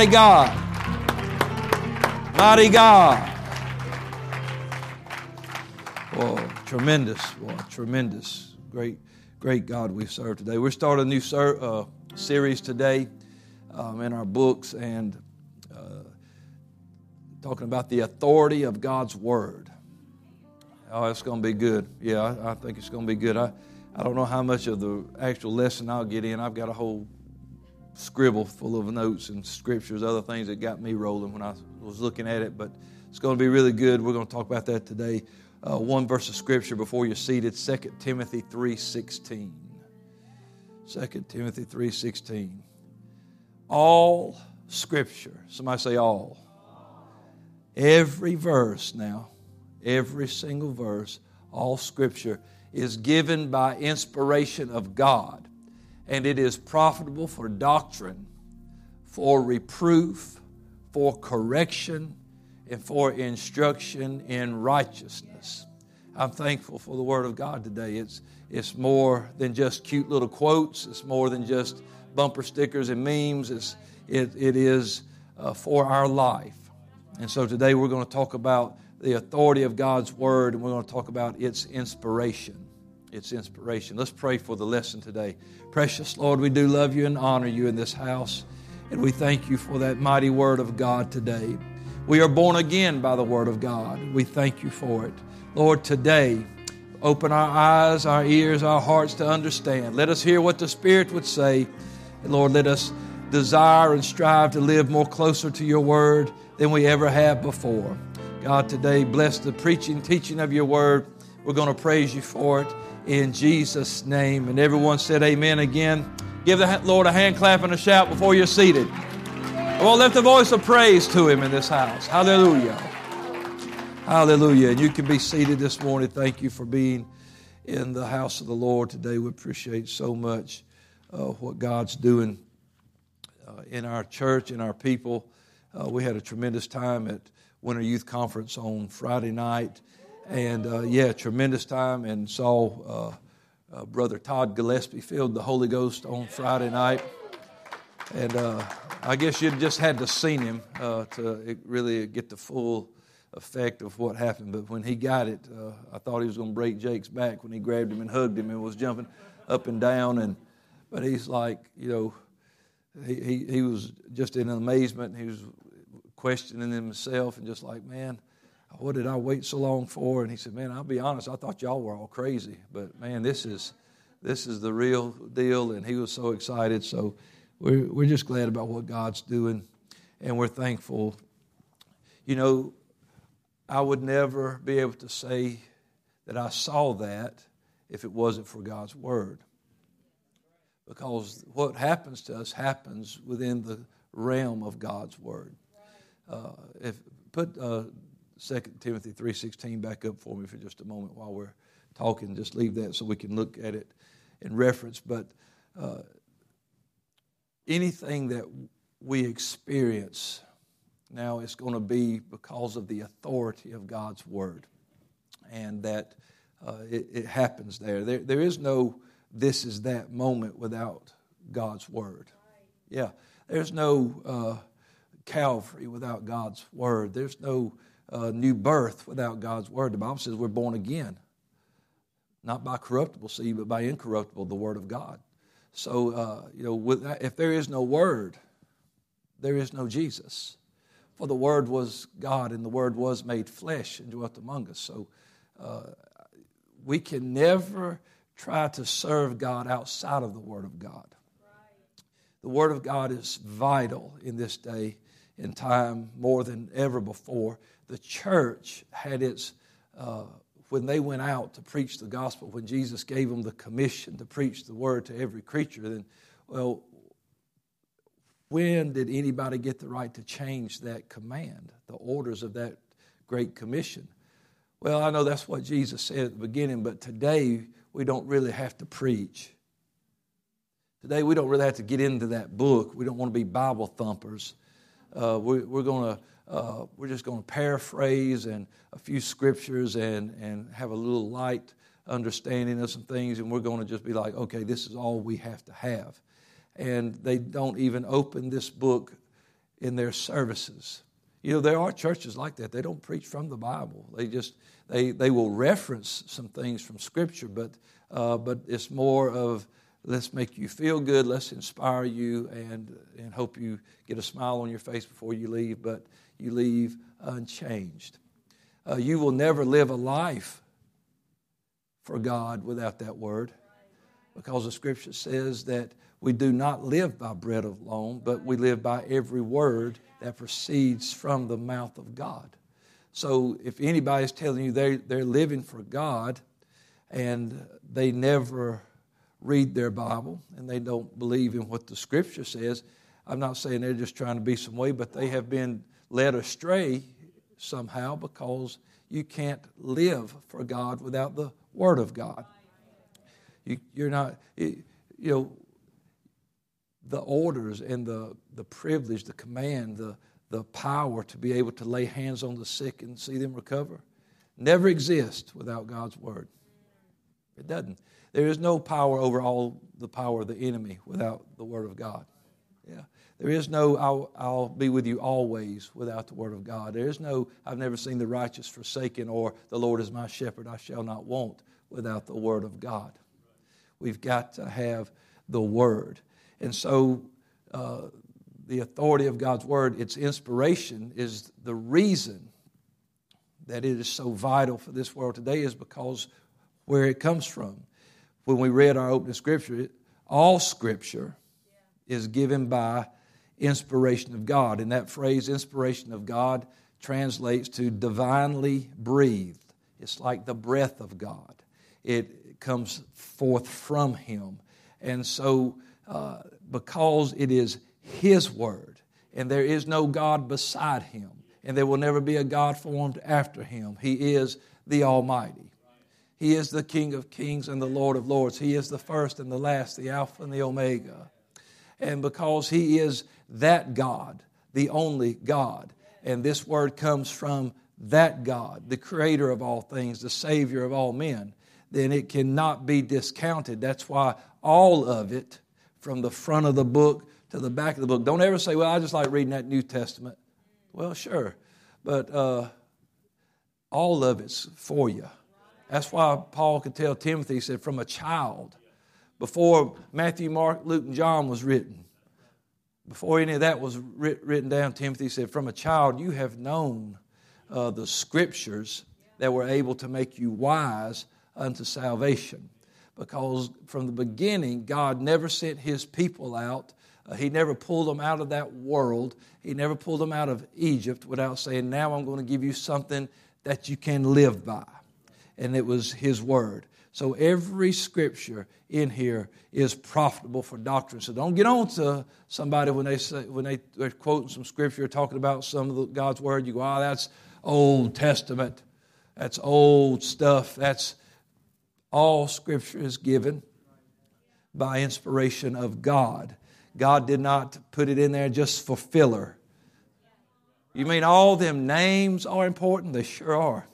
Mighty God. Mighty God. Well, tremendous. Well, tremendous. Great, great God we serve today. We're starting a new ser- uh, series today um, in our books and uh, talking about the authority of God's Word. Oh, it's going to be good. Yeah, I, I think it's going to be good. I, I don't know how much of the actual lesson I'll get in. I've got a whole scribble full of notes and scriptures, other things that got me rolling when I was looking at it, but it's going to be really good. We're going to talk about that today. Uh, one verse of scripture before you're seated, 2 Timothy 3.16. 2 Timothy 3.16. All scripture, somebody say all. Every verse now, every single verse, all scripture is given by inspiration of God and it is profitable for doctrine, for reproof, for correction, and for instruction in righteousness. I'm thankful for the Word of God today. It's, it's more than just cute little quotes, it's more than just bumper stickers and memes. It's, it, it is uh, for our life. And so today we're going to talk about the authority of God's Word, and we're going to talk about its inspiration. Its inspiration. Let's pray for the lesson today. Precious Lord, we do love you and honor you in this house. And we thank you for that mighty word of God today. We are born again by the word of God. We thank you for it. Lord, today, open our eyes, our ears, our hearts to understand. Let us hear what the Spirit would say. And Lord, let us desire and strive to live more closer to your word than we ever have before. God, today, bless the preaching, teaching of your word. We're going to praise you for it in Jesus' name. And everyone said amen again. Give the Lord a hand clap and a shout before you're seated. Well, lift a voice of praise to Him in this house. Hallelujah. Hallelujah. And you can be seated this morning. Thank you for being in the house of the Lord today. We appreciate so much uh, what God's doing uh, in our church, in our people. Uh, we had a tremendous time at Winter Youth Conference on Friday night. And uh, yeah, tremendous time, and saw uh, uh, Brother Todd Gillespie filled the Holy Ghost on Friday night. And uh, I guess you just had to seen him uh, to really get the full effect of what happened. But when he got it, I thought he was going to break Jake's back when he grabbed him and hugged him and was jumping up and down. And but he's like, you know, he, he, he was just in amazement. He was questioning himself and just like, man, what did I wait so long for? And he said, man, I'll be honest, I thought y'all were all crazy, but man, this is this is the real deal. And he was so excited. So we're we're just glad about what God's doing, and we're thankful. You know, I would never be able to say that I saw that if it wasn't for God's word. Because what happens to us happens within the realm of God's word. Uh, if put uh, 2 Timothy 3.16 back up for me for just a moment while we're talking. Just leave that so we can look at it in reference. But uh, anything that we experience now is going to be because of the authority of God's Word. And that uh, it, it, happens there. there. There is no this is that moment without God's Word. Yeah. There's no uh, Calvary without God's Word. There's no uh, new birth without God's word. The Bible says we're born again, not by corruptible seed, but by incorruptible, the word of God. So, uh, you know, that, if there is no word, there is no Jesus. For the word was God, and the word was made flesh and dwelt among us. So, uh, we can never try to serve God outside of the word of God. The word of God is vital in this day and time more than ever before the church had its, uh, when they went out to preach the gospel, when Jesus gave them the commission to preach the word to every creature, then, well, when did anybody get the right to change that command, the orders of that great commission? Well, I know that's what Jesus said at the beginning, but today we don't really have to preach. Today we don't really have to get into that book. We don't want to be Bible thumpers. Uh, we, we're going to uh, we're just going to paraphrase and a few scriptures and, and have a little light understanding of some things, and we're going to just be like, okay, this is all we have to have. And they don't even open this book in their services. You know, there are churches like that. They don't preach from the Bible. They just they they will reference some things from Scripture, but uh, but it's more of let's make you feel good, let's inspire you, and and hope you get a smile on your face before you leave, but you leave unchanged. Uh, you will never live a life for God without that word, because the Scripture says that we do not live by bread alone, but we live by every word that proceeds from the mouth of God. So if anybody's telling you they're, they're living for God and they never read their Bible and they don't believe in what the Scripture says, I'm not saying they're just trying to be some way, but they have been led astray somehow because you can't live for God without the Word of God. You, are not, you know, the orders and the, the privilege, the command, the, the power to be able to lay hands on the sick and see them recover never exist without God's word. It doesn't. There is no power over all the power of the enemy without the word of God. Yeah. There is no I'll, I'll be with you always without the word of God. There is no I've never seen the righteous forsaken or the Lord is my shepherd, I shall not want without the word of God. We've got to have the word. And so, uh, the authority of God's Word, its inspiration, is the reason that it is so vital for this world today, is because where it comes from. When we read our opening scripture, all scripture is given by inspiration of God. And that phrase, inspiration of God, translates to divinely breathed. It's like the breath of God, it comes forth from Him. And so, uh, because it is His Word, and there is no God beside Him, and there will never be a God formed after Him. He is the Almighty. He is the King of kings and the Lord of lords. He is the first and the last, the Alpha and the Omega. And because He is that God, the only God, and this word comes from that God, the creator of all things, the Savior of all men, then it cannot be discounted. That's why all of it from the front of the book to the back of the book. Don't ever say, well, I just like reading that New Testament. Well, sure. But uh, all of it's for you. That's why Paul could tell Timothy, he said, from a child, before Matthew, Mark, Luke, and John was written, before any of that was writ- written down, Timothy said, from a child you have known uh, the scriptures that were able to make you wise unto salvation because from the beginning, God never sent his people out. Uh, he never pulled them out of that world. He never pulled them out of Egypt without saying, Now I'm going to give you something that you can live by. And it was his word. So every scripture in here is profitable for doctrine. So don't get on to somebody when they say when they, are quoting some scripture, talking about some of the, God's word. You go, "Oh, that's Old Testament. That's old stuff. That's all Scripture is given by inspiration of God. God did not put it in there just for filler. You mean all them names are important? They sure are.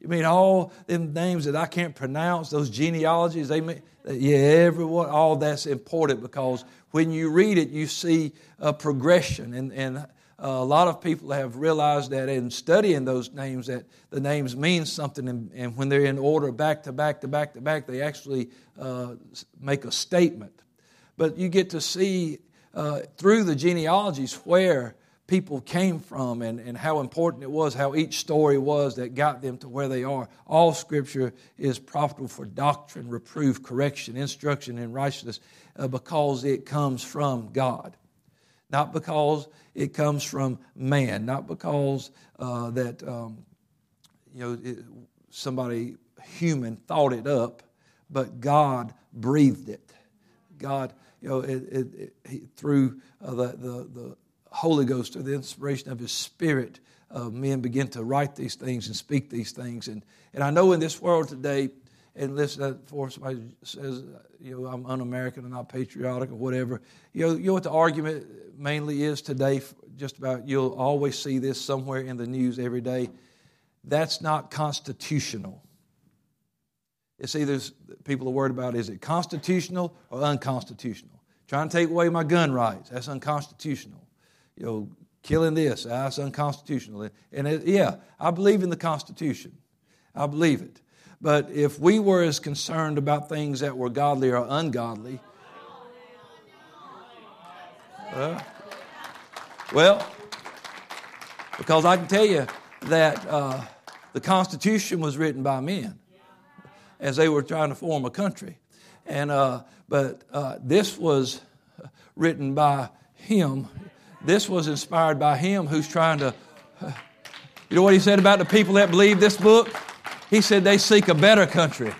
You mean all them names that I can't pronounce, those genealogies, they mean, yeah, everyone, all that's important because when you read it, you see a progression. And, and a lot of people have realized that in studying those names that the names mean something and, and when they're in order back to back to back to back they actually uh, make a statement but you get to see uh, through the genealogies where people came from and, and how important it was how each story was that got them to where they are. All scripture is profitable for doctrine reproof correction instruction in righteousness uh, because it comes from god. Not because it comes from man, not because uh, that um, you know it, somebody human thought it up, but God breathed it. God, you know, it, it, through uh, the, the, the Holy Ghost, or the inspiration of His Spirit, uh, men begin to write these things and speak these things. And, and I know in this world today, and listen before somebody says, you know, I'm un-American and not patriotic or whatever. You know, you know what the argument mainly is today. Just about you'll always see this somewhere in the news every day. That's not constitutional. It's either people are worried about is it constitutional or unconstitutional. Trying to take away my gun rights. That's unconstitutional. You know, killing this, that's unconstitutional. And it, yeah, I believe in the Constitution. I believe it. But if we were as concerned about things that were godly or ungodly, uh, well, because I can tell you that uh, the Constitution was written by men as they were trying to form a country. And, uh, but uh, this was written by him. This was inspired by him who's trying to. you know what he said about the people that believe this book? He said they seek a better country.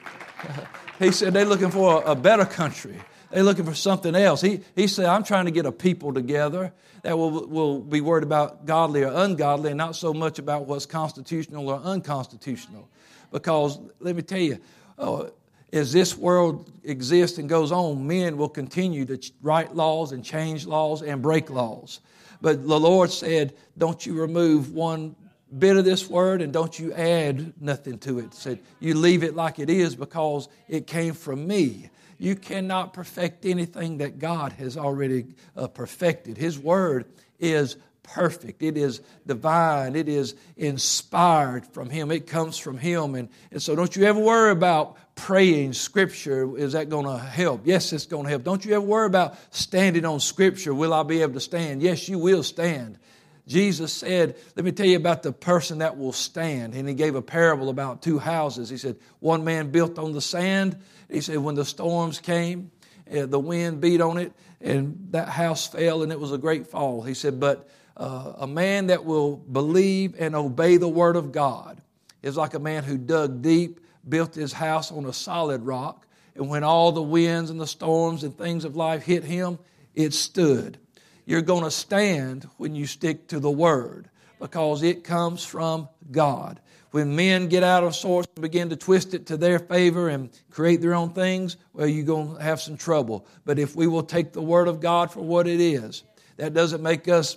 he said they're looking for a, better country. They're looking for something else. He, he said, I'm trying to get a people together that will, will be worried about godly or ungodly and not so much about what's constitutional or unconstitutional. Because let me tell you, uh, as this world exists and goes on, men will continue to write laws and change laws and break laws. But the Lord said, Don't you remove one bit of this word and don't you add nothing to it. Said, You leave it like it is because it came from me. You cannot perfect anything that God has already uh, perfected. His word is perfect. It is divine. It is inspired from Him. It comes from Him. And, and so don't you ever worry about praying Scripture. Is that going to help? Yes, it's going to help. Don't you ever worry about standing on Scripture. Will I be able to stand? Yes, you will stand. Jesus said, Let me tell you about the person that will stand. And he gave a parable about two houses. He said, One man built on the sand. He said, When the storms came, uh, the wind beat on it, and that house fell, and it was a great fall. He said, But uh, a man that will believe and obey the word of God is like a man who dug deep, built his house on a solid rock, and when all the winds and the storms and things of life hit him, it stood. You're going to stand when you stick to the word because it comes from God. When men get out of sorts and begin to twist it to their favor and create their own things, well, you're going to have some trouble. But if we will take the Word of God for what it is, that doesn't make us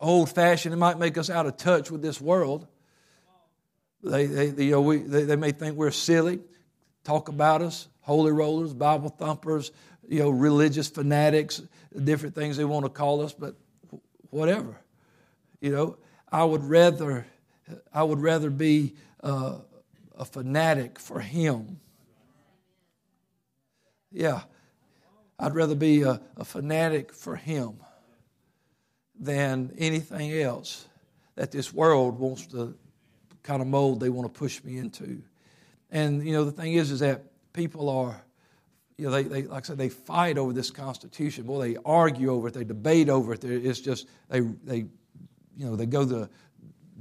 old fashioned. It might make us out of touch with this world. They, they, you know, we, they, they may think we're silly, talk about us, holy rollers, Bible thumpers, you know, religious fanatics, different things they want to call us, but whatever. You know, I would rather, I would rather be uh, a fanatic for Him. Yeah, I'd rather be a, a fanatic for Him than anything else that this world wants to kind of mold they want to push me into. And you know the thing is is that people are you know they, they like I said they fight over this constitution. Boy, they argue over it, they debate over it. It's just they they you know they go to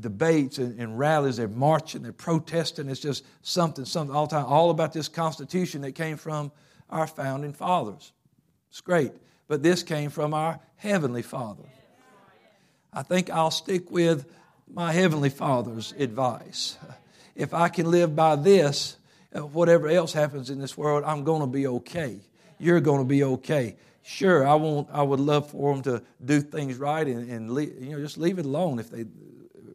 debates and, and rallies, they're marching, they're protesting. It's just something, something all the time, all about this constitution that came from our founding fathers. It's great. But this came from our Heavenly Father. I think I'll stick with my Heavenly Father's advice. If I can live by this, uh, whatever else happens in this world, I'm going to be okay. You're going to be okay. Sure, I want. I would love for them to do things right and, and leave, you know just leave it alone if they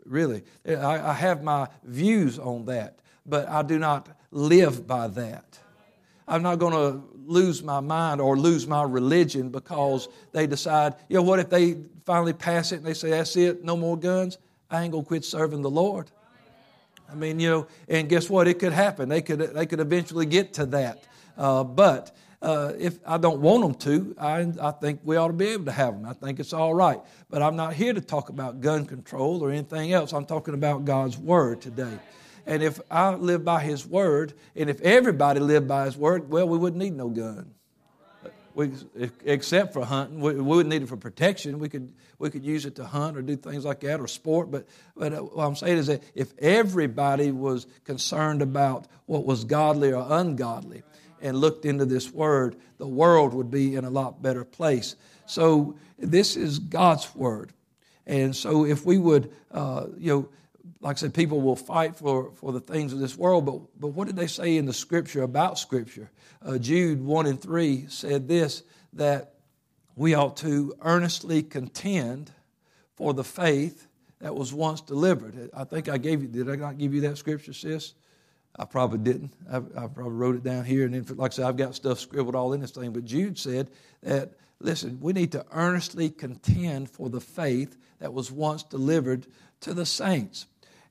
really. I, I have my views on that, but I do not live by that. I'm not going to lose my mind or lose my religion because they decide, you know what, if they finally pass it and they say, that's it, no more guns, I ain't to quit serving the Lord. I mean, you know, and guess what? It could happen. They could, they could eventually get to that. Uh, but uh, if I don't want them to, I, I think we ought to be able to have them. I think it's all right. But I'm not here to talk about gun control or anything else. I'm talking about God's Word today. And if I live by His Word, and if everybody lived by His Word, well, we wouldn't need no gun. We, except for hunting, we, we, wouldn't need it for protection. We could we could use it to hunt or do things like that or sport. But but uh, what I'm saying is that if everybody was concerned about what was godly or ungodly and looked into this word, the world would be in a lot better place. So this is God's word, and so if we would, uh, you know like I said, people will fight for, for the things of this world, but, but what did they say in the scripture about scripture? Uh, Jude 1 and 3 said this that we ought to earnestly contend for the faith that was once delivered. I think I gave you, did I not give you that scripture, sis? I probably didn't. I, I, probably wrote it down here. And then, like I said, I've got stuff scribbled all in this thing. But Jude said that, listen, we need to earnestly contend for the faith that was once delivered to the saints.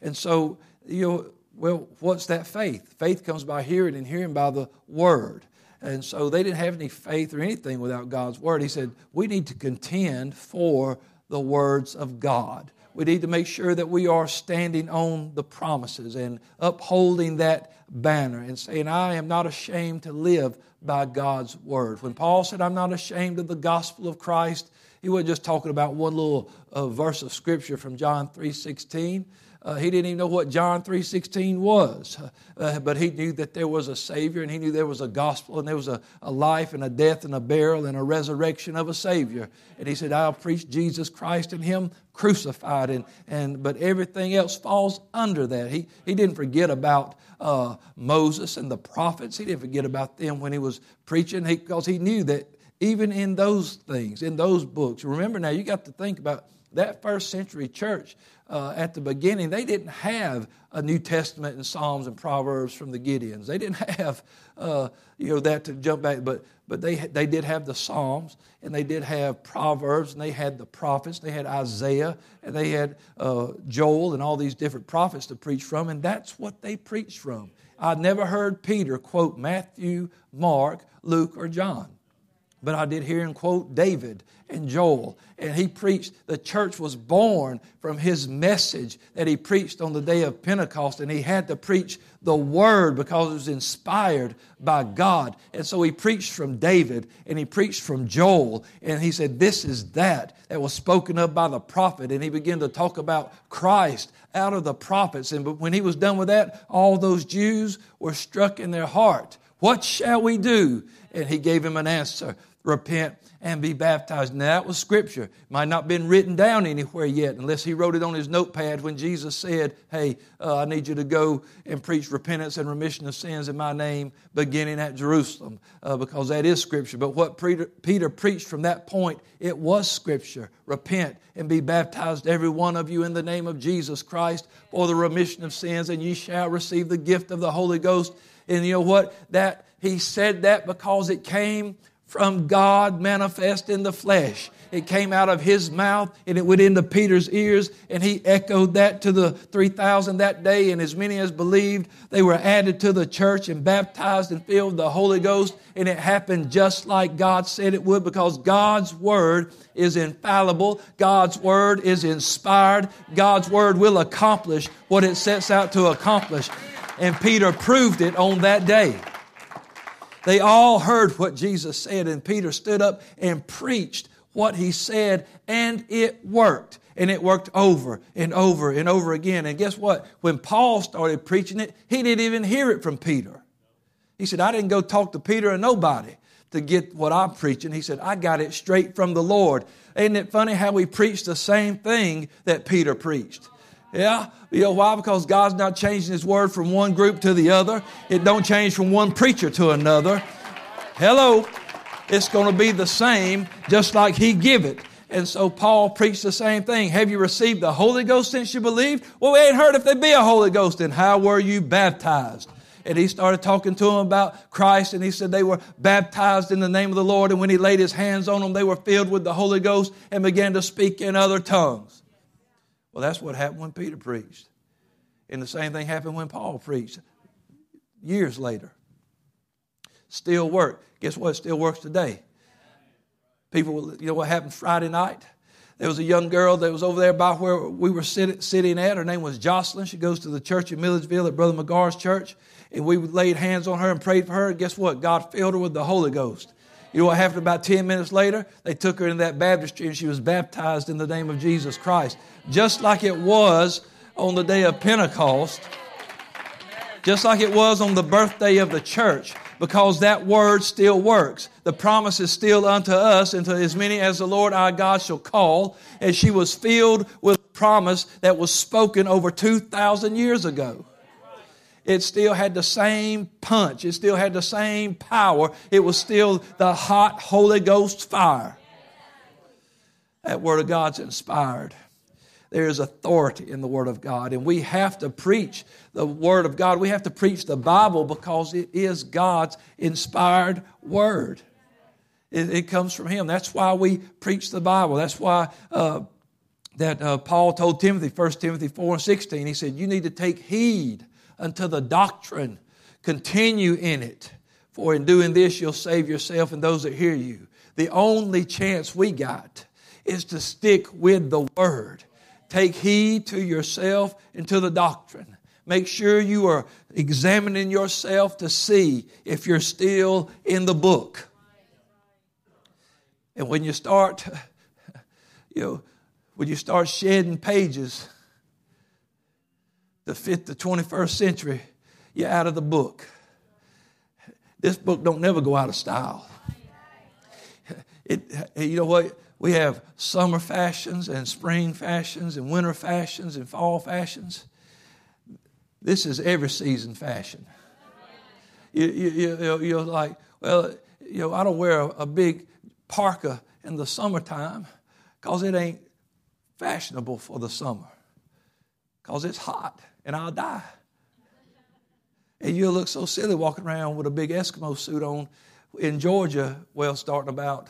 And so, you know, well, what's that faith? Faith comes by hearing, and hearing by the word. And so they didn't have any faith or anything without God's word. He said, we need to contend for the words of God. We need to make sure that we are standing on the promises and upholding that banner and saying, I am not ashamed to live by God's word. When Paul said, I'm not ashamed of the gospel of Christ, he wasn't just talking about one little uh, verse of scripture from John 3 16. Uh, he didn't even know what John 3.16 was. Uh, but he knew that there was a Savior and he knew there was a gospel and there was a, a life and a death and a burial and a resurrection of a Savior. And he said, I'll preach Jesus Christ and Him crucified. And, and, but everything else falls under that. He, he didn't forget about uh, Moses and the prophets. He didn't forget about them when he was preaching because he, he knew that even in those things, in those books, remember now, you got to think about that first century church uh, at the beginning, they didn't have a New Testament and Psalms and Proverbs from the Gideons. They didn't have, uh, you know, that to jump back, but but they they did have the Psalms and they did have Proverbs and they had the prophets. They had Isaiah and they had uh, Joel and all these different prophets to preach from, and that's what they preached from. I never heard Peter quote Matthew, Mark, Luke, or John. But I did hear him quote David and Joel. And he preached, the church was born from his message that he preached on the day of Pentecost. And he had to preach the word because it was inspired by God. And so he preached from David and he preached from Joel. And he said, This is that that was spoken of by the prophet. And he began to talk about Christ out of the prophets. And when he was done with that, all those Jews were struck in their heart. What shall we do? And he gave him an answer repent, and be baptized. Now, that was scripture. Might not been written down anywhere yet, unless he wrote it on his notepad when Jesus said, Hey, uh, I need you to go and preach repentance and remission of sins in my name, beginning at Jerusalem, uh, because that is scripture. But what Peter, Peter preached from that point, it was scripture. Repent and be baptized, every one of you, in the name of Jesus Christ for the remission of sins, and ye shall receive the gift of the Holy Ghost. And you know what? That he said that because it came from God manifest in the flesh. It came out of his mouth and it went into Peter's ears, and he echoed that to the 3,000 that day. And as many as believed, they were added to the church and baptized and filled with the Holy Ghost. And it happened just like God said it would because God's word is infallible, God's word is inspired, God's word will accomplish what it sets out to accomplish. And Peter proved it on that day. They all heard what Jesus said, and Peter stood up and preached what he said, and it worked. And it worked over and over and over again. And guess what? When Paul started preaching it, he didn't even hear it from Peter. He said, I didn't go talk to Peter or nobody to get what I'm preaching. He said, I got it straight from the Lord. Isn't it funny how we preach the same thing that Peter preached? Yeah? You know why? Because God's not changing His word from one group to the other. It don't change from one preacher to another. Hello? It's going to be the same, just like He give it. And so Paul preached the same thing. Have you received the Holy Ghost since you believed? Well, we ain't heard if there be a Holy Ghost. And how were you baptized? And he started talking to them about Christ, and he said they were baptized in the name of the Lord. And when he laid his hands on them, they were filled with the Holy Ghost and began to speak in other tongues. Well, that's what happened when Peter preached. And the same thing happened when Paul preached years later. Still work. Guess what? It still works today. People, you know what happened Friday night? There was a young girl that was over there by where we were sit, sitting at. Her name was Jocelyn. She goes to the church in Milledgeville at Brother McGar's church. And we laid hands on her and prayed for her. And guess what? God filled her with the Holy Ghost. You know what happened about 10 minutes later? They took her in that baptistry and she was baptized in the name of Jesus Christ. Just like it was on the day of Pentecost, just like it was on the birthday of the church, because that word still works. The promise is still unto us and to as many as the Lord our God shall call. And she was filled with promise that was spoken over 2,000 years ago it still had the same punch. It still had the same power. It was still the hot Holy Ghost fire. That Word of God's inspired. there is authority in the Word of God. And we have to preach the Word of God. We have to preach the Bible because it is God's inspired Word. It, it comes from Him. That's why we preach the Bible. That's why uh, that uh, Paul told Timothy, 1 Timothy 4 and 16, he said, You need to take heed unto the doctrine, continue in it, for in doing this you'll save yourself and those that hear you. The only chance we got is to stick with the Word. Take heed to yourself and to the doctrine. Make sure you are examining yourself to see if you're still in the book. And when you start, you know, when you start shedding pages to fit the 21st century, you're out of the book. This book don't never go out of style. It, you know what? We have summer fashions and spring fashions and winter fashions and fall fashions. This is every season fashion. You, you, you, you're like, well, you know, I don't wear a, a big parka in the summertime because it ain't fashionable for the summer because it's hot and I'll die. And you'll look so silly walking around with a big Eskimo suit on in Georgia, well, starting about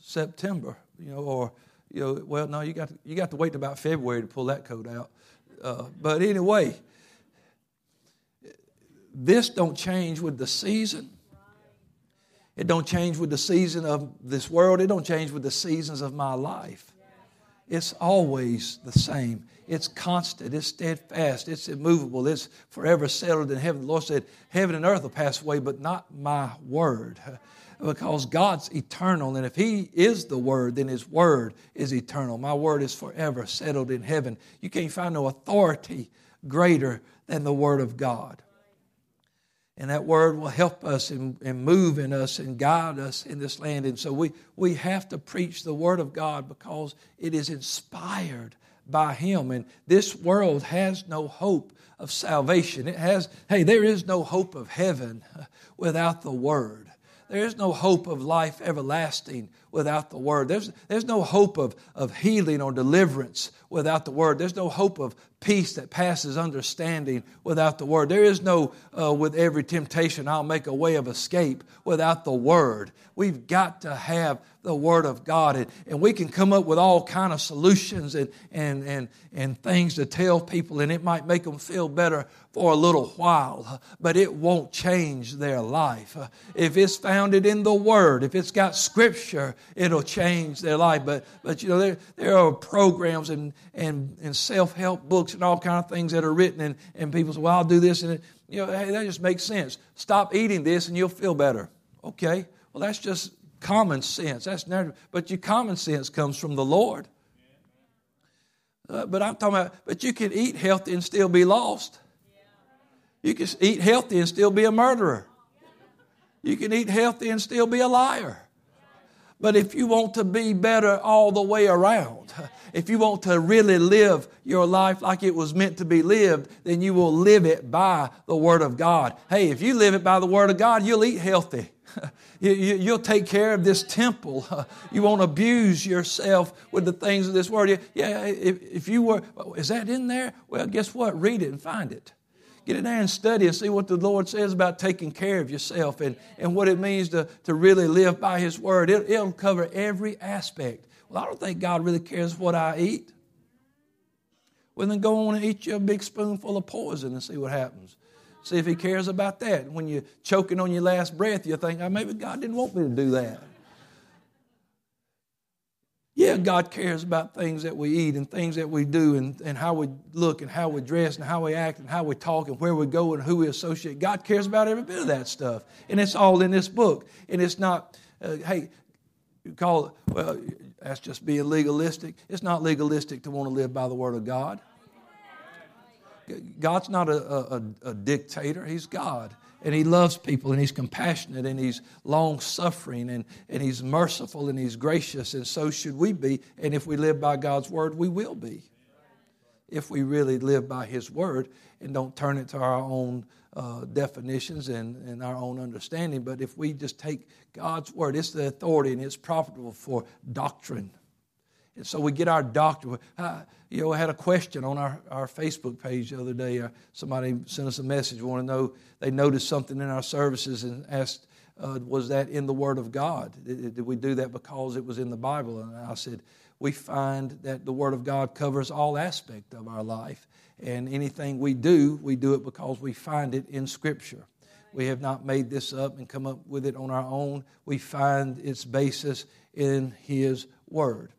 September, you know, or, you know, well, no, you got to, you got to wait about February to pull that coat out. Uh, but anyway, this don't change with the season. It don't change with the season of this world. It don't change with the seasons of my life. It's always the same. It's constant. It's steadfast. It's immovable. It's forever settled in heaven. The Lord said, Heaven and earth will pass away, but not my word. Because God's eternal. And if He is the Word, then His Word is eternal. My Word is forever settled in heaven. You can't find no authority greater than the Word of God. And that word will help us and, and move in us and guide us in this land. And so we, we have to preach the word of God because it is inspired by Him. And this world has no hope of salvation. It has, hey, there is no hope of heaven without the word. There is no hope of life everlasting without the Word. There's, there's no hope of, of healing or deliverance without the Word. There's no hope of peace that passes understanding without the Word. There is no, uh, with every temptation, I'll make a way of escape without the Word. We've got to have the Word of God. And, and we can come up with all kind of solutions and, and, and, and things to tell people, and it might make them feel better for a little while, but it won't change their life. If it's founded in the Word, if it's got Scripture, it'll change their life. But, but you know, there, there are programs and, and, and self-help books and all kind of things that are written, and, and people say, well, I'll do this, and you know, hey, that just makes sense. Stop eating this and you'll feel better. Okay, well, that's just common sense. That's never, but your common sense comes from the Lord. Uh, but I'm talking about, but you can eat healthy and still be lost. You can eat healthy and still be a murderer. You can eat healthy and still be a liar. But if you want to be better all the way around, if you want to really live your life like it was meant to be lived, then you will live it by the Word of God. Hey, if you live it by the Word of God, you'll eat healthy. You, will take care of this temple. You won't abuse yourself with the things of this world. Yeah, if, if you were, is that in there? Well, guess what? Read it and find it. Get in there and study and see what the Lord says about taking care of yourself and, and what it means to, to really live by His Word. It, it'll cover every aspect. Well, I don't think God really cares what I eat. Well, then go on and eat you a big spoonful of poison and see what happens. See if He cares about that. When you're choking on your last breath, you think, oh, maybe God didn't want me to do that. Yeah, God cares about things that we eat and things that we do and, and how we look and how we dress and how we act and how we talk and where we go and who we associate. God cares about every bit of that stuff. And it's all in this book. And it's not, uh, hey, you call it, well, that's just being legalistic. It's not legalistic to want to live by the Word of God. God's not a, a, a dictator, He's God and he loves people and he's compassionate and he's long suffering and, and he's merciful and he's gracious and so should we be. And if we live by god's word we will be. If we really live by his word and don't turn it to our own uh, definitions and, and our own understanding. But if we just take god's word it's the authority and it's profitable for doctrine And so we get our doctor. Uh, you know, I had a question on our, our Facebook page the other day. Uh, somebody sent us a message, want to know, they noticed something in our services and asked, uh, was that in the Word of God? Did, did we do that because it was in the Bible? And I said, we find that the Word of God covers all aspect of our life. And anything we do, we do it because we find it in Scripture. We have not made this up and come up with it on our own. We find its basis in His Word.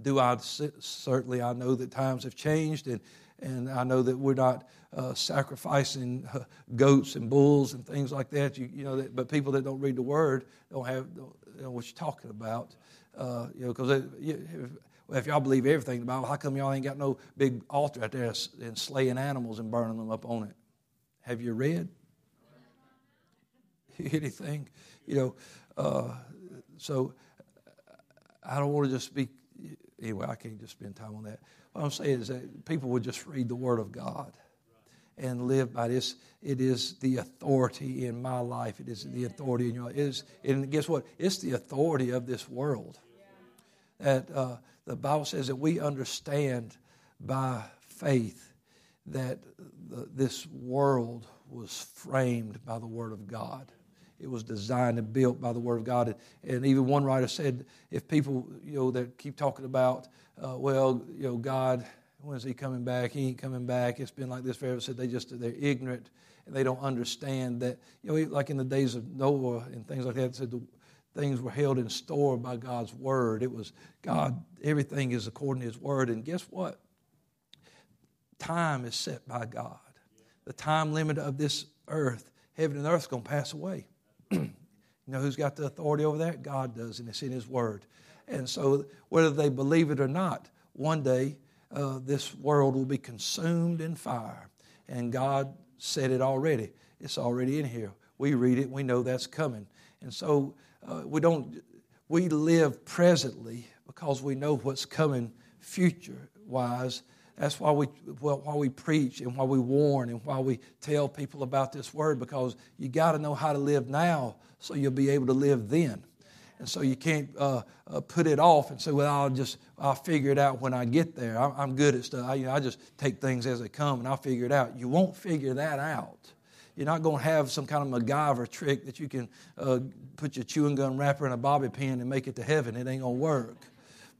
Do I certainly I know that times have changed and and I know that we're not uh, sacrificing uh, goats and bulls and things like that. You, you know, that, but people that don't read the Word don't have don't know what you're talking about. Uh, you know, because if, if y'all believe everything in the Bible, how come y'all ain't got no big altar out there and slaying animals and burning them up on it? Have you read anything? You know, uh, so I don't want to just speak. Anyway, I can't just spend time on that. What I'm saying is that people would just read the Word of God and live by this. It is the authority in my life. It is the authority in your life. It is, and guess what? It's the authority of this world. That uh, the Bible says that we understand by faith that the, this world was framed by the Word of God. It was designed and built by the Word of God. And, even one writer said, if people, you know, that keep talking about, uh, well, you know, God, when's He coming back? He ain't coming back. It's been like this forever. Said they just they're ignorant and they don't understand that. You know, like in the days of Noah and things like that. Said the things were held in store by God's Word. It was God. Everything is according to His Word. And guess what? Time is set by God. The time limit of this earth, heaven and earth, is going to pass away. You know who's got the authority over that? God does, and it's in His Word. And so, whether they believe it or not, one day uh, this world will be consumed in fire. And God said it already. It's already in here. We read it, we know that's coming. And so uh, we don't, we live presently because we know what's coming future wise. That's why we, why we preach and why we warn and why we tell people about this word because you got to know how to live now so you'll be able to live then. And so you can't uh, uh, put it off and say, well, I'll just, I'll figure it out when I get there. I'm, I'm good at stuff. I, you know, I just take things as they come and I'll figure it out. You won't figure that out. You're not going to have some kind of MacGyver trick that you can uh, put your chewing gum wrapper in a bobby pin and make it to heaven. It ain't going to work.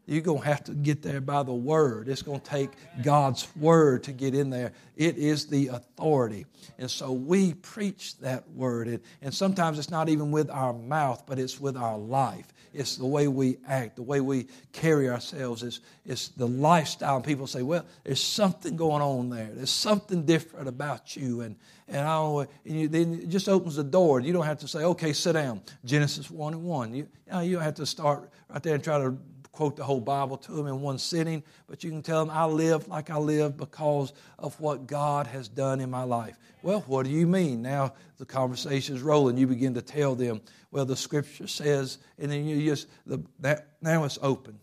You're going to have to get there by the Word. It's going to take God's Word to get in there. It is the authority. And so we preach that Word. And, and sometimes it's not even with our mouth, but it's with our life. It's the way we act, the way we carry ourselves. It's, it's the lifestyle. And people say, well, there's something going on there. There's something different about you. And, and I don't and you, then it just opens the door. You don't have to say, okay, sit down. Genesis 1 and 1. You, you, know, you don't have to start right there and try to quote the whole Bible to them in one sitting, but you can tell them, I live like I live because of what God has done in my life. Well, what do you mean? Now the conversation is rolling. You begin to tell them, well, the scripture says, and then you just, the, that, now it's open.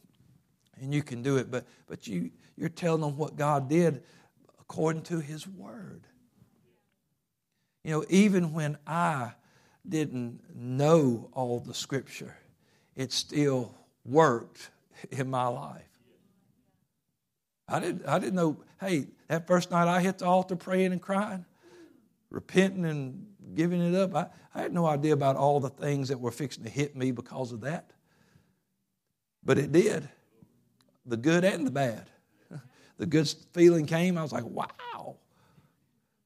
And you can do it, but, but you, you're telling them what God did according to His Word. You know, even when I didn't know all the scripture, it still worked in my life. I didn't, I didn't know, hey, that first night I hit the altar praying and crying, repenting and giving it up, I, I had no idea about all the things that were fixing to hit me because of that. But it did, the good and the bad. The good feeling came, I was like, wow.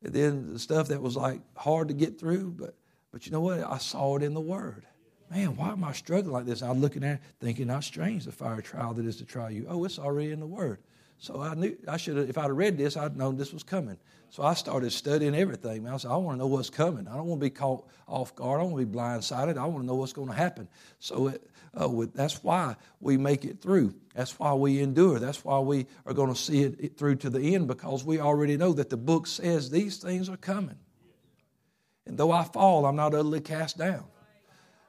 And then the stuff that was like hard to get through, but, but you know what? I saw it in the Word man, why am I struggling like this? I'm looking at it, thinking, how strange the fire trial that is to try you. Oh, it's already in the Word. So I knew I should have, if I'd have read this, I'd known this was coming. So I started studying everything. Man, I said, I want to know what's coming. I don't want to be caught off guard. I want to be blindsided. I want to know what's going to happen. So it, uh, with, that's why we make it through. That's why we endure. That's why we are going to see it, it through to the end because we already know that the book says these things are coming. And though I fall, I'm not utterly cast down.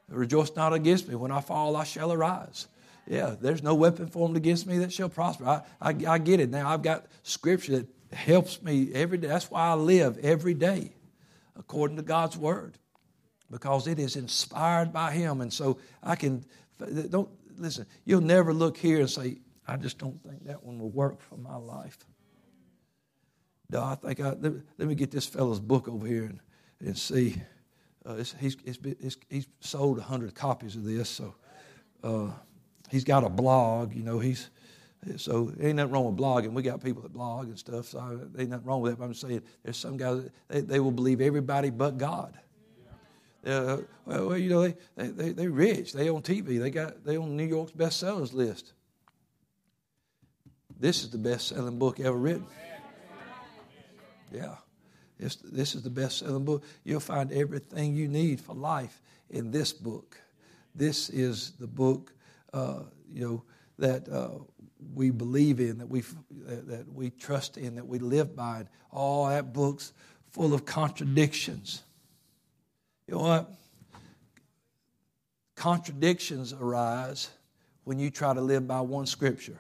Rejoice not against me. When I fall, I shall arise. Yeah, there's no weapon formed against me that shall prosper. I, I, I get it now. I've got scripture that helps me every day. That's why I live every day according to God's word because it is inspired by Him. And so I can, don't, listen, you'll never look here and say, I just don't think that one will work for my life. No, I think I, let, me get this fellow's book over here and, and see. Uh, it's, he's, it's, it's, he's sold 100 copies of this, so uh, he's got a blog. You know, he's so ain't nothing wrong with blogging. We got people that blog and stuff, so ain't nothing wrong with that. But I'm saying there's some guys they, they will believe everybody but God. Uh, well, you know, they, they, they, are rich. They on TV. They got they on New York's bestsellers list. This is the best selling book ever written. Yeah. It's, this is the best selling book. You'll find everything you need for life in this book. This is the book, uh, you know, that uh, we believe in, that we, that we trust in, that we live by. And all that book's full of contradictions. You know what? Contradictions arise when you try to live by one scripture.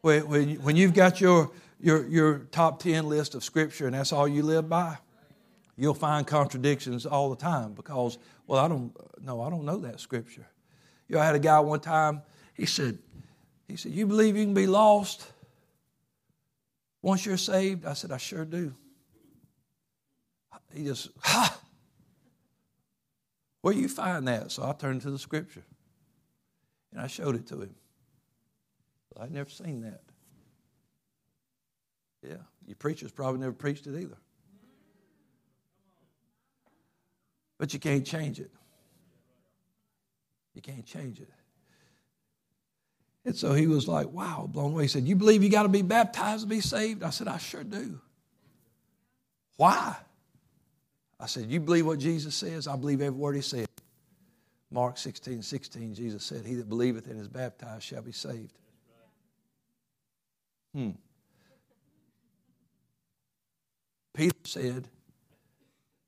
When, when, when you've got your, your, your top 10 list of scripture and that's all you live by, you'll find contradictions all the time because, well, I don't, no, I don't know that scripture. You know, I had a guy one time, he said, he said, You believe you can be lost once you're saved? I said, I sure do. He just, ha! Where you find that? So I turned to the scripture and I showed it to him. I'd never seen that. Yeah, your preachers probably never preached it either. But you can't change it. You can't change it. And so he was like, wow, blown away. He said, You believe you got to be baptized to be saved? I said, I sure do. Why? I said, You believe what Jesus says? I believe every word he said. Mark 16, 16, Jesus said, He that believeth and is baptized shall be saved. Hmm. Peter said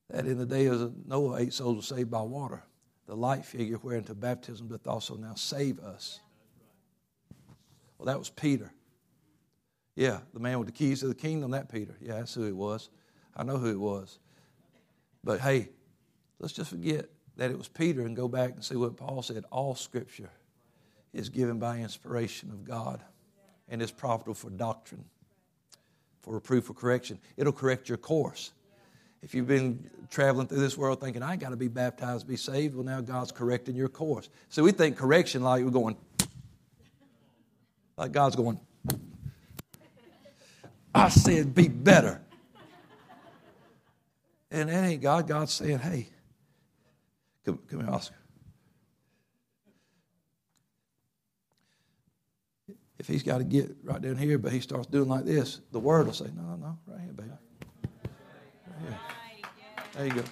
that in the day of Noah, eight souls were saved by water the light figure whereunto baptism doth also now save us. Well, that was Peter. Yeah, the man with the keys to the kingdom, that Peter. Yeah, that's who it was. I know who it was. But hey, let's just forget that it was Peter and go back and see what Paul said. All scripture is given by inspiration of God and is profitable for doctrine, for reproof, for correction. It'll correct your course. If you've been traveling through this world thinking, I got to be baptized be saved, well, now God's correcting your course. So we think correction like we're going, like God's going, I said be better. And that ain't God. God's saying, hey, come, come here, Oscar. If he's got to get right down here, but he starts doing like this, the word will say, no, no, right here, baby. There you go.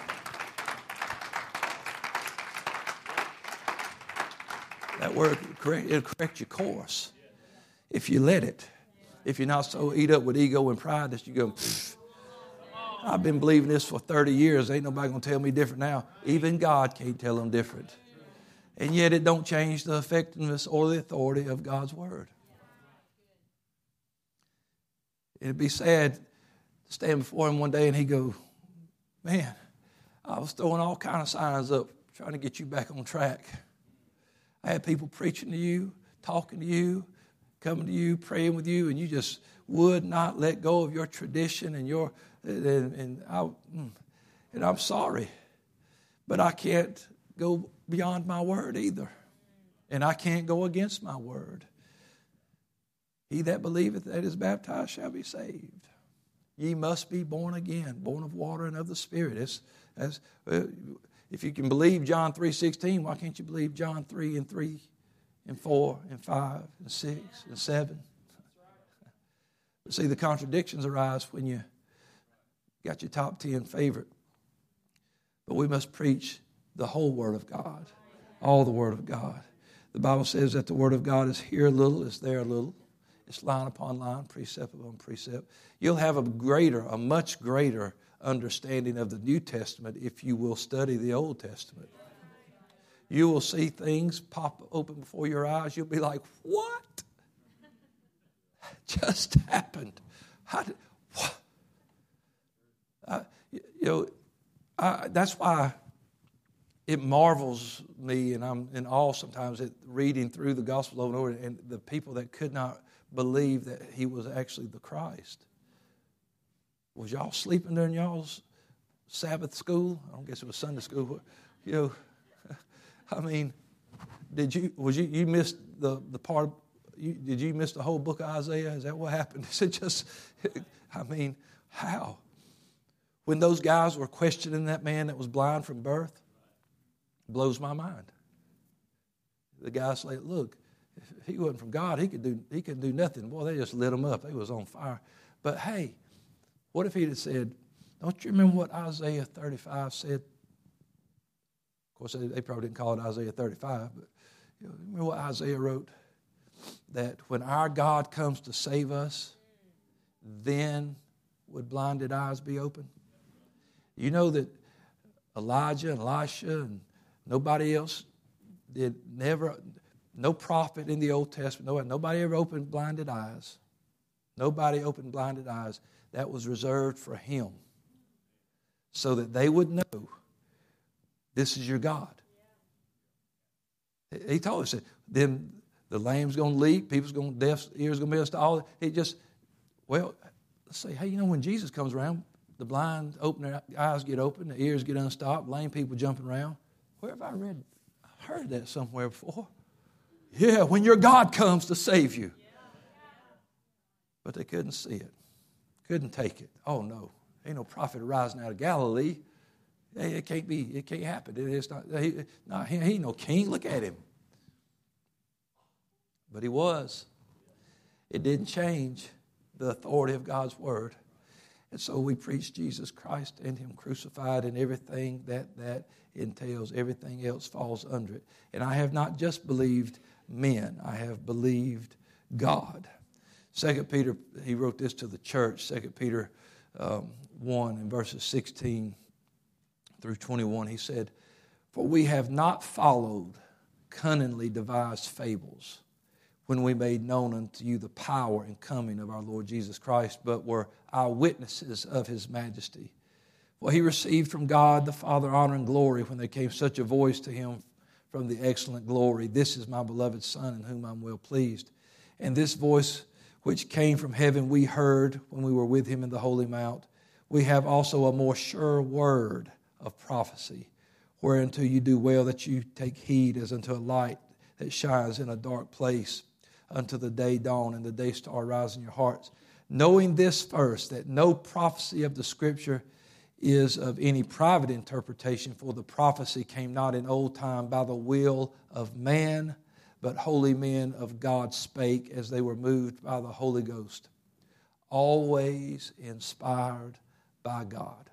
That word correct, it'll correct your course if you let it. If you're not so eat up with ego and pride that you go, I've been believing this for 30 years. Ain't nobody gonna tell me different now. Even God can't tell them different. And yet it don't change the effectiveness or the authority of God's word. It'd be sad to stand before him one day and he go, man, I was throwing all kind of signs up trying to get you back on track. I had people preaching to you, talking to you, coming to you, praying with you, and you just would not let go of your tradition and your and, and I mm, and I'm sorry, but I can't go beyond my word either, and I can't go against my word. He that believeth that is baptized shall be saved. Ye must be born again, born of water and of the Spirit. It's, uh, if you can believe John 3.16, why can't you believe John 3 and 3 and 4 and 5 and 6 and 7? But see, the contradictions arise when you got your top 10 favorite. But we must preach the whole Word of God, all the Word of God. The Bible says that the Word of God is here a little, is there a little. It's line upon line, precept upon precept. You'll have a greater, a much greater understanding of the New Testament if you will study the Old Testament. You will see things pop open before your eyes. You'll be like, what? Just happened. How did, what? You know, I, that's why it marvels me, and I'm in awe sometimes at reading through the gospel over and over, and the people that could not believe that he was actually the Christ. Was y'all sleeping during y'all's Sabbath school? I don't guess it was Sunday school. You know, I mean, did you was you you missed the the part? You, did you miss the whole book of Isaiah? Is that what happened? Is it just? I mean, how? When those guys were questioning that man that was blind from birth, blows my mind. The guys say, look, if he wasn't from God, he could do he could do nothing. Boy, they just lit him up. They was on fire. But hey, what if he had said, Don't you remember what Isaiah 35 said? Of course, they probably didn't call it Isaiah 35, but you know, remember what Isaiah wrote? That when our God comes to save us, then would blinded eyes be open? You know that Elijah and Elisha and Nobody else did never, no prophet in the Old Testament, nobody, nobody ever opened blinded eyes. Nobody opened blinded eyes. That was reserved for him so that they would know this is your God. He told us then the lamb's going to leap, people's going to, deaf ears going to be to all. He just, well, let's say, hey, you know, when Jesus comes around, the blind open their eyes get open, the ears get unstopped, lame people jumping around. Where have I read? I heard that somewhere before. Yeah, when your God comes to save you. But they couldn't see it, couldn't take it. Oh no, ain't no prophet rising out of Galilee. It can't be. It can't happen. It is not. He, no, he ain't no king. Look at him. But he was. It didn't change the authority of God's word. And so we preach Jesus Christ and Him crucified, and everything that that entails, everything else falls under it. And I have not just believed men, I have believed God. Second Peter, he wrote this to the church, Second Peter um, 1 in verses 16 through 21. He said, For we have not followed cunningly devised fables when we made known unto you the power and coming of our Lord Jesus Christ, but were eyewitnesses of his majesty. For he received from God the Father honor and glory when there came such a voice to him from the excellent glory This is my beloved Son, in whom I'm well pleased. And this voice which came from heaven we heard when we were with him in the Holy Mount. We have also a more sure word of prophecy, whereunto you do well that you take heed as unto a light that shines in a dark place unto the day dawn and the day star rise in your hearts. Knowing this first, that no prophecy of the Scripture is of any private interpretation, for the prophecy came not in old time by the will of man, but holy men of God spake as they were moved by the Holy Ghost, always inspired by God.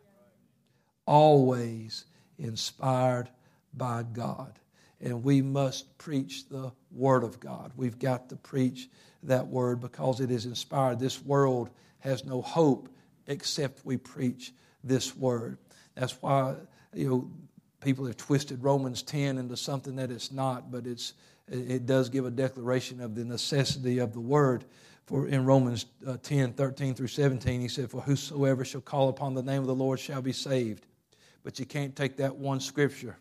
Always inspired by God. And we must preach the Word of God. We've got to preach that Word because it is inspired. This world has no hope except we preach this word. That's why you know people have twisted Romans 10 into something that it's not, but it's it does give a declaration of the necessity of the word. For in Romans uh, 10, 13 through 17, he said, For whosoever shall call upon the name of the Lord shall be saved. But you can't take that one scripture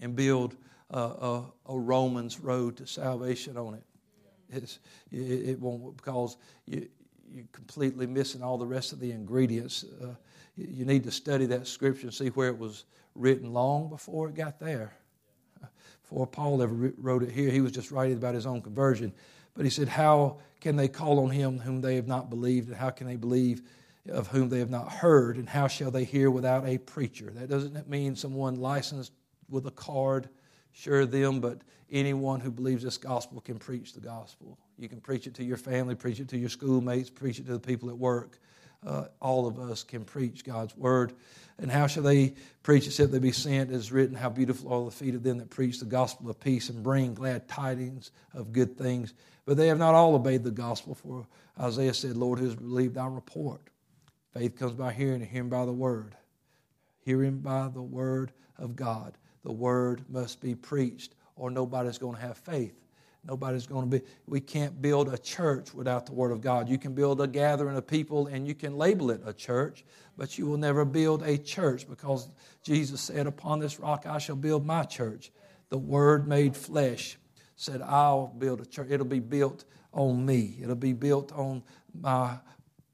and build a, a, a Romans road to salvation on it. It's, it, it won't because you, you're completely missing all the rest of the ingredients. Uh, you need to study that scripture and see where it was written long before it got there. Before Paul ever wrote it here, he was just writing about his own conversion. But he said, How can they call on him whom they have not believed? And how can they believe of whom they have not heard? And how shall they hear without a preacher? That doesn't mean someone licensed with a card, sure them, but anyone who believes this gospel can preach the gospel. You can preach it to your family, preach it to your schoolmates, preach it to the people at work uh, all of us can preach God's word. And how shall they preach except they be sent? As written, how beautiful are the feet of them that preach the gospel of peace and bring glad tidings of good things. But they have not all obeyed the gospel, for Isaiah said, Lord, who has believed our report? Faith comes by hearing, and hearing by the word. Hearing by the word of God. The word must be preached, or nobody's going to have faith. Nobody's going to be, we can't build a church without the Word of God. You can build a gathering of people and you can label it a church, but you will never build a church because Jesus said, Upon this rock I shall build my church. The Word made flesh said, I'll build a church. It'll be built on me, it'll be built on my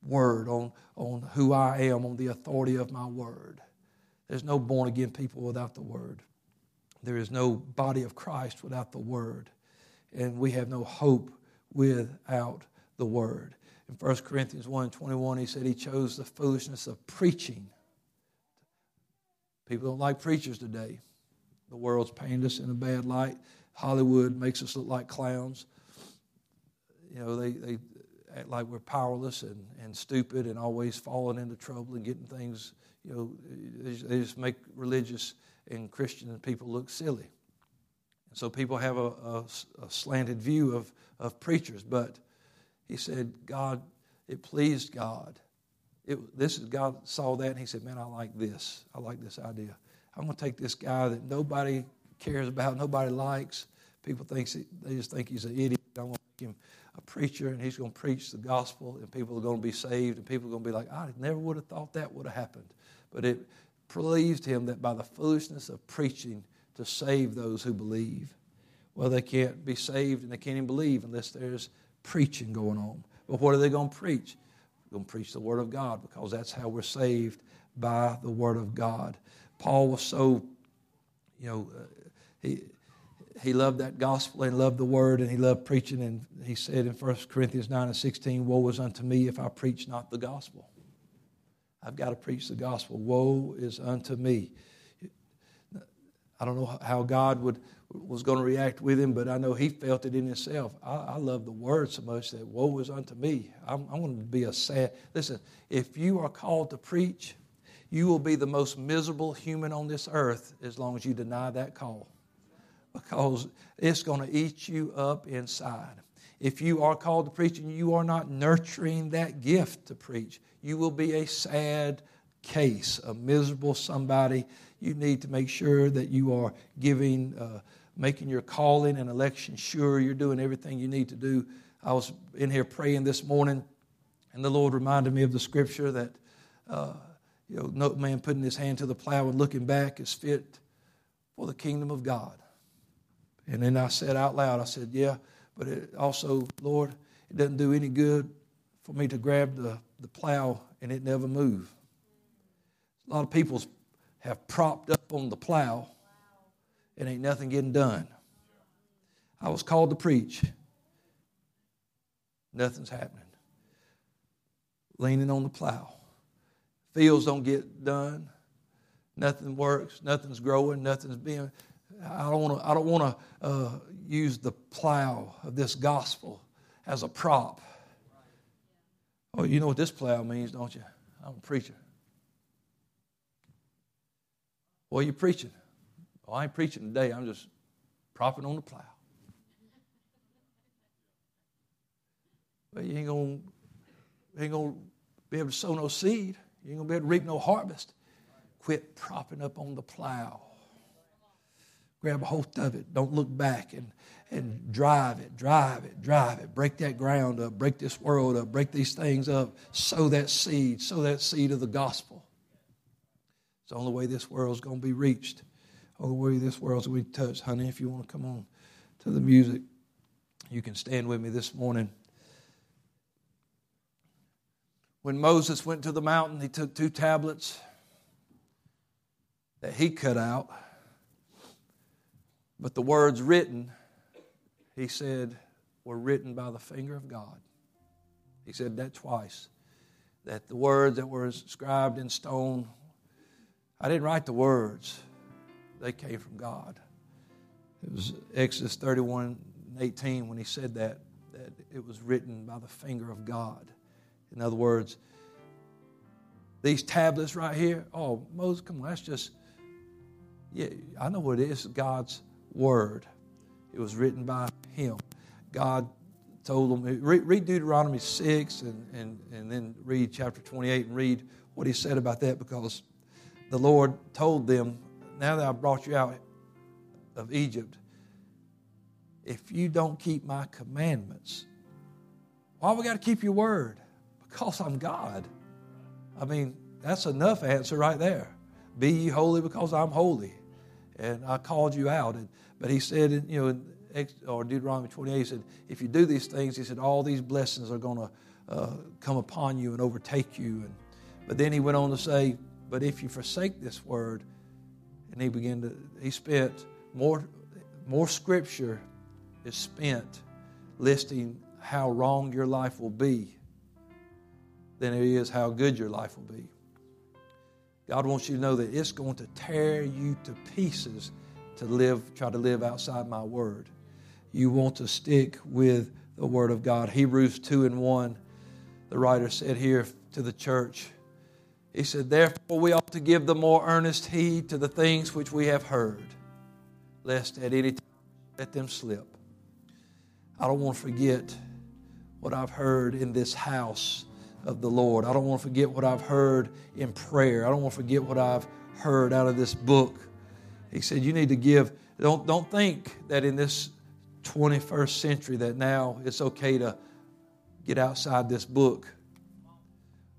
Word, on, on who I am, on the authority of my Word. There's no born again people without the Word. There is no body of Christ without the Word and we have no hope without the word. In 1 Corinthians 1 21, he said he chose the foolishness of preaching. People don't like preachers today. The world's painted us in a bad light. Hollywood makes us look like clowns. You know, they, they act like we're powerless and, and stupid and always falling into trouble and getting things, you know, they just make religious and Christian people look silly. So people have a, a, a slanted view of, of preachers. But he said, God, it pleased God. It, this is God saw that and he said, Man, I like this. I like this idea. I'm going to take this guy that nobody cares about, nobody likes. People think they just think he's an idiot. I'm going to make him a preacher and he's going to preach the gospel and people are going to be saved and people are going to be like, I never would have thought that would have happened. But it pleased him that by the foolishness of preaching, to save those who believe. Well, they can't be saved and they can't even believe unless there's preaching going on. But what are they going to preach? They're going to preach the Word of God because that's how we're saved by the Word of God. Paul was so, you know, uh, he, he loved that gospel and loved the Word and he loved preaching. And he said in 1 Corinthians 9 and 16, Woe is unto me if I preach not the gospel. I've got to preach the gospel. Woe is unto me. I don't know how God would was going to react with him, but I know he felt it in himself. I, I love the word so much that woe is unto me. I'm, I'm going to be a sad. Listen, if you are called to preach, you will be the most miserable human on this earth as long as you deny that call, because it's going to eat you up inside. If you are called to preach and you are not nurturing that gift to preach, you will be a sad case, a miserable somebody you need to make sure that you are giving, uh, making your calling and election sure. You're doing everything you need to do. I was in here praying this morning, and the Lord reminded me of the scripture that, uh, you know, no man putting his hand to the plow and looking back is fit for the kingdom of God. And then I said out loud, I said, Yeah, but it also, Lord, it doesn't do any good for me to grab the, the plow and it never move. A lot of people's have propped up on the plow and ain't nothing getting done. I was called to preach. Nothing's happening. Leaning on the plow. Fields don't get done. Nothing works. Nothing's growing. Nothing's being. I don't want to. I don't want to uh, use the plow of this gospel as a prop. Oh, you know what this plow means, don't you? I'm a preacher. What are you preaching? Oh, I ain't preaching today. I'm just propping on the plow. But you ain't gonna, ain't gonna be able to sow no seed. You ain't gonna be able to reap no harvest. Quit propping up on the plow. Grab a hold of it. Don't look back and, and drive it, drive it, drive it. Break that ground up, break this world up, break these things up. Sow that seed, sow that seed of the gospel. It's the only way this world's going to be reached. Only way this world's going to be touched. Honey, if you want to come on to the music, you can stand with me this morning. When Moses went to the mountain, he took two tablets that he cut out. But the words written, he said, were written by the finger of God. He said that twice. That the words that were inscribed in stone I didn't write the words, they came from God. It was Exodus 31 18 when he said that, that it was written by the finger of God. In other words, these tablets right here, oh, Moses, come on, that's just, yeah, I know what it is God's word. It was written by him. God told them, read, read Deuteronomy 6 and, and, and then read chapter 28 and read what he said about that because the Lord told them, Now that I've brought you out of Egypt, if you don't keep my commandments. Why we got to keep your word? Because I'm God. I mean, that's enough answer right there. Be ye holy because I'm holy. And I called you out. And, but he said, you know, in or Deuteronomy 28, he said, if you do these things, he said, all these blessings are going to uh, come upon you and overtake you. And, but then he went on to say, but if you forsake this word, and he began to, he spent more, more scripture is spent listing how wrong your life will be than it is how good your life will be. God wants you to know that it's going to tear you to pieces to live, try to live outside my word. You want to stick with the word of God. Hebrews 2 and 1, the writer said here to the church, he said, Therefore we ought to give the more earnest heed to the things which we have heard, lest at any time let them slip. I don't want to forget what I've heard in this house of the Lord. I don't want to forget what I've heard in prayer. I don't want to forget what I've heard out of this book. He said, You need to give. Don't, don't think that in this 21st century that now it's okay to get outside this book.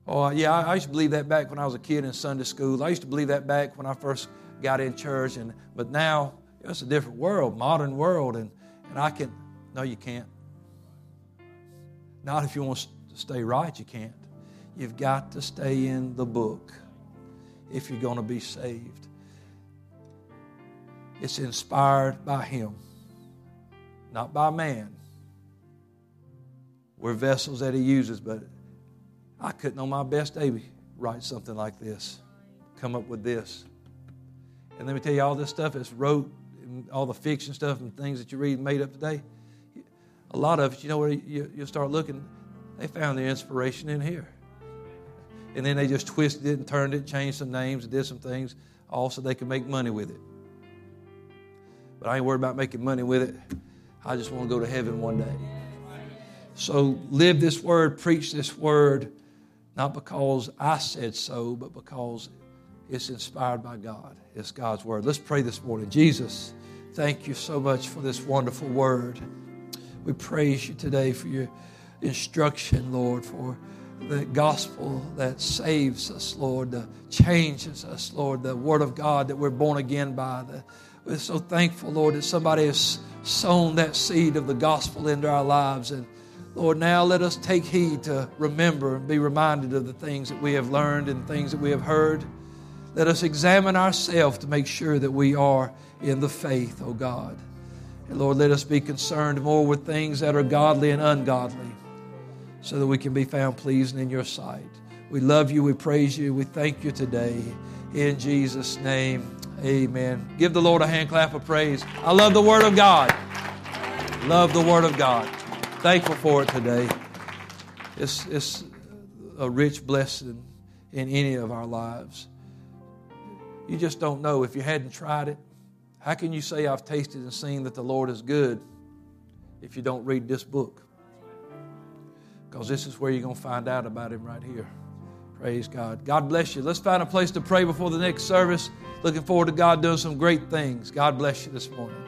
Oh, yeah, I, I used to believe that back when I was a kid in Sunday school. I used to believe that back when I first got in church. And, but now it's a different world, modern world. And, and I can, no, you can't. Not if you want to stay right, you can't. You've got to stay in the book if you're going to be saved. It's inspired by Him, not by man. We're vessels that He uses, but I couldn't on my best day write something like this, come up with this. And let me tell you, all this stuff is wrote, all the fiction stuff and things that you read made up today a lot of it, you know where you, you start looking, they found the inspiration in here. And then they just twisted it and turned it, changed some names, and did some things, all so they could make money with it. But I ain't worried about making money with it. I just want to go to heaven one day. So live this word, preach this word, not because I said so, but because it's inspired by God. It's God's word. Let's pray this morning. Jesus, thank you so much for this wonderful word. We praise you today for your instruction, Lord, for the gospel that saves us, Lord, that changes us, Lord, the word of God that we're born again by. The, we're so thankful, Lord, that somebody has sown that seed of the gospel into our lives. And Lord, now let us take heed to remember and be reminded of the things that we have learned and things that we have heard. Let us examine ourselves to make sure that we are in the faith, O oh God. And Lord, let us be concerned more with things that are godly and ungodly so that we can be found pleasing in your sight. We love you. We praise you. We thank you today. In Jesus' name, amen. Give the Lord a hand clap of praise. I love the Word of God. Love the Word of God. Thankful for it today. It's, it's a rich blessing in any of our lives. You just don't know if you hadn't tried it. How can you say, I've tasted and seen that the Lord is good if you don't read this book? Because this is where you're going to find out about Him right here. Praise God. God bless you. Let's find a place to pray before the next service. Looking forward to God doing some great things. God bless you this morning.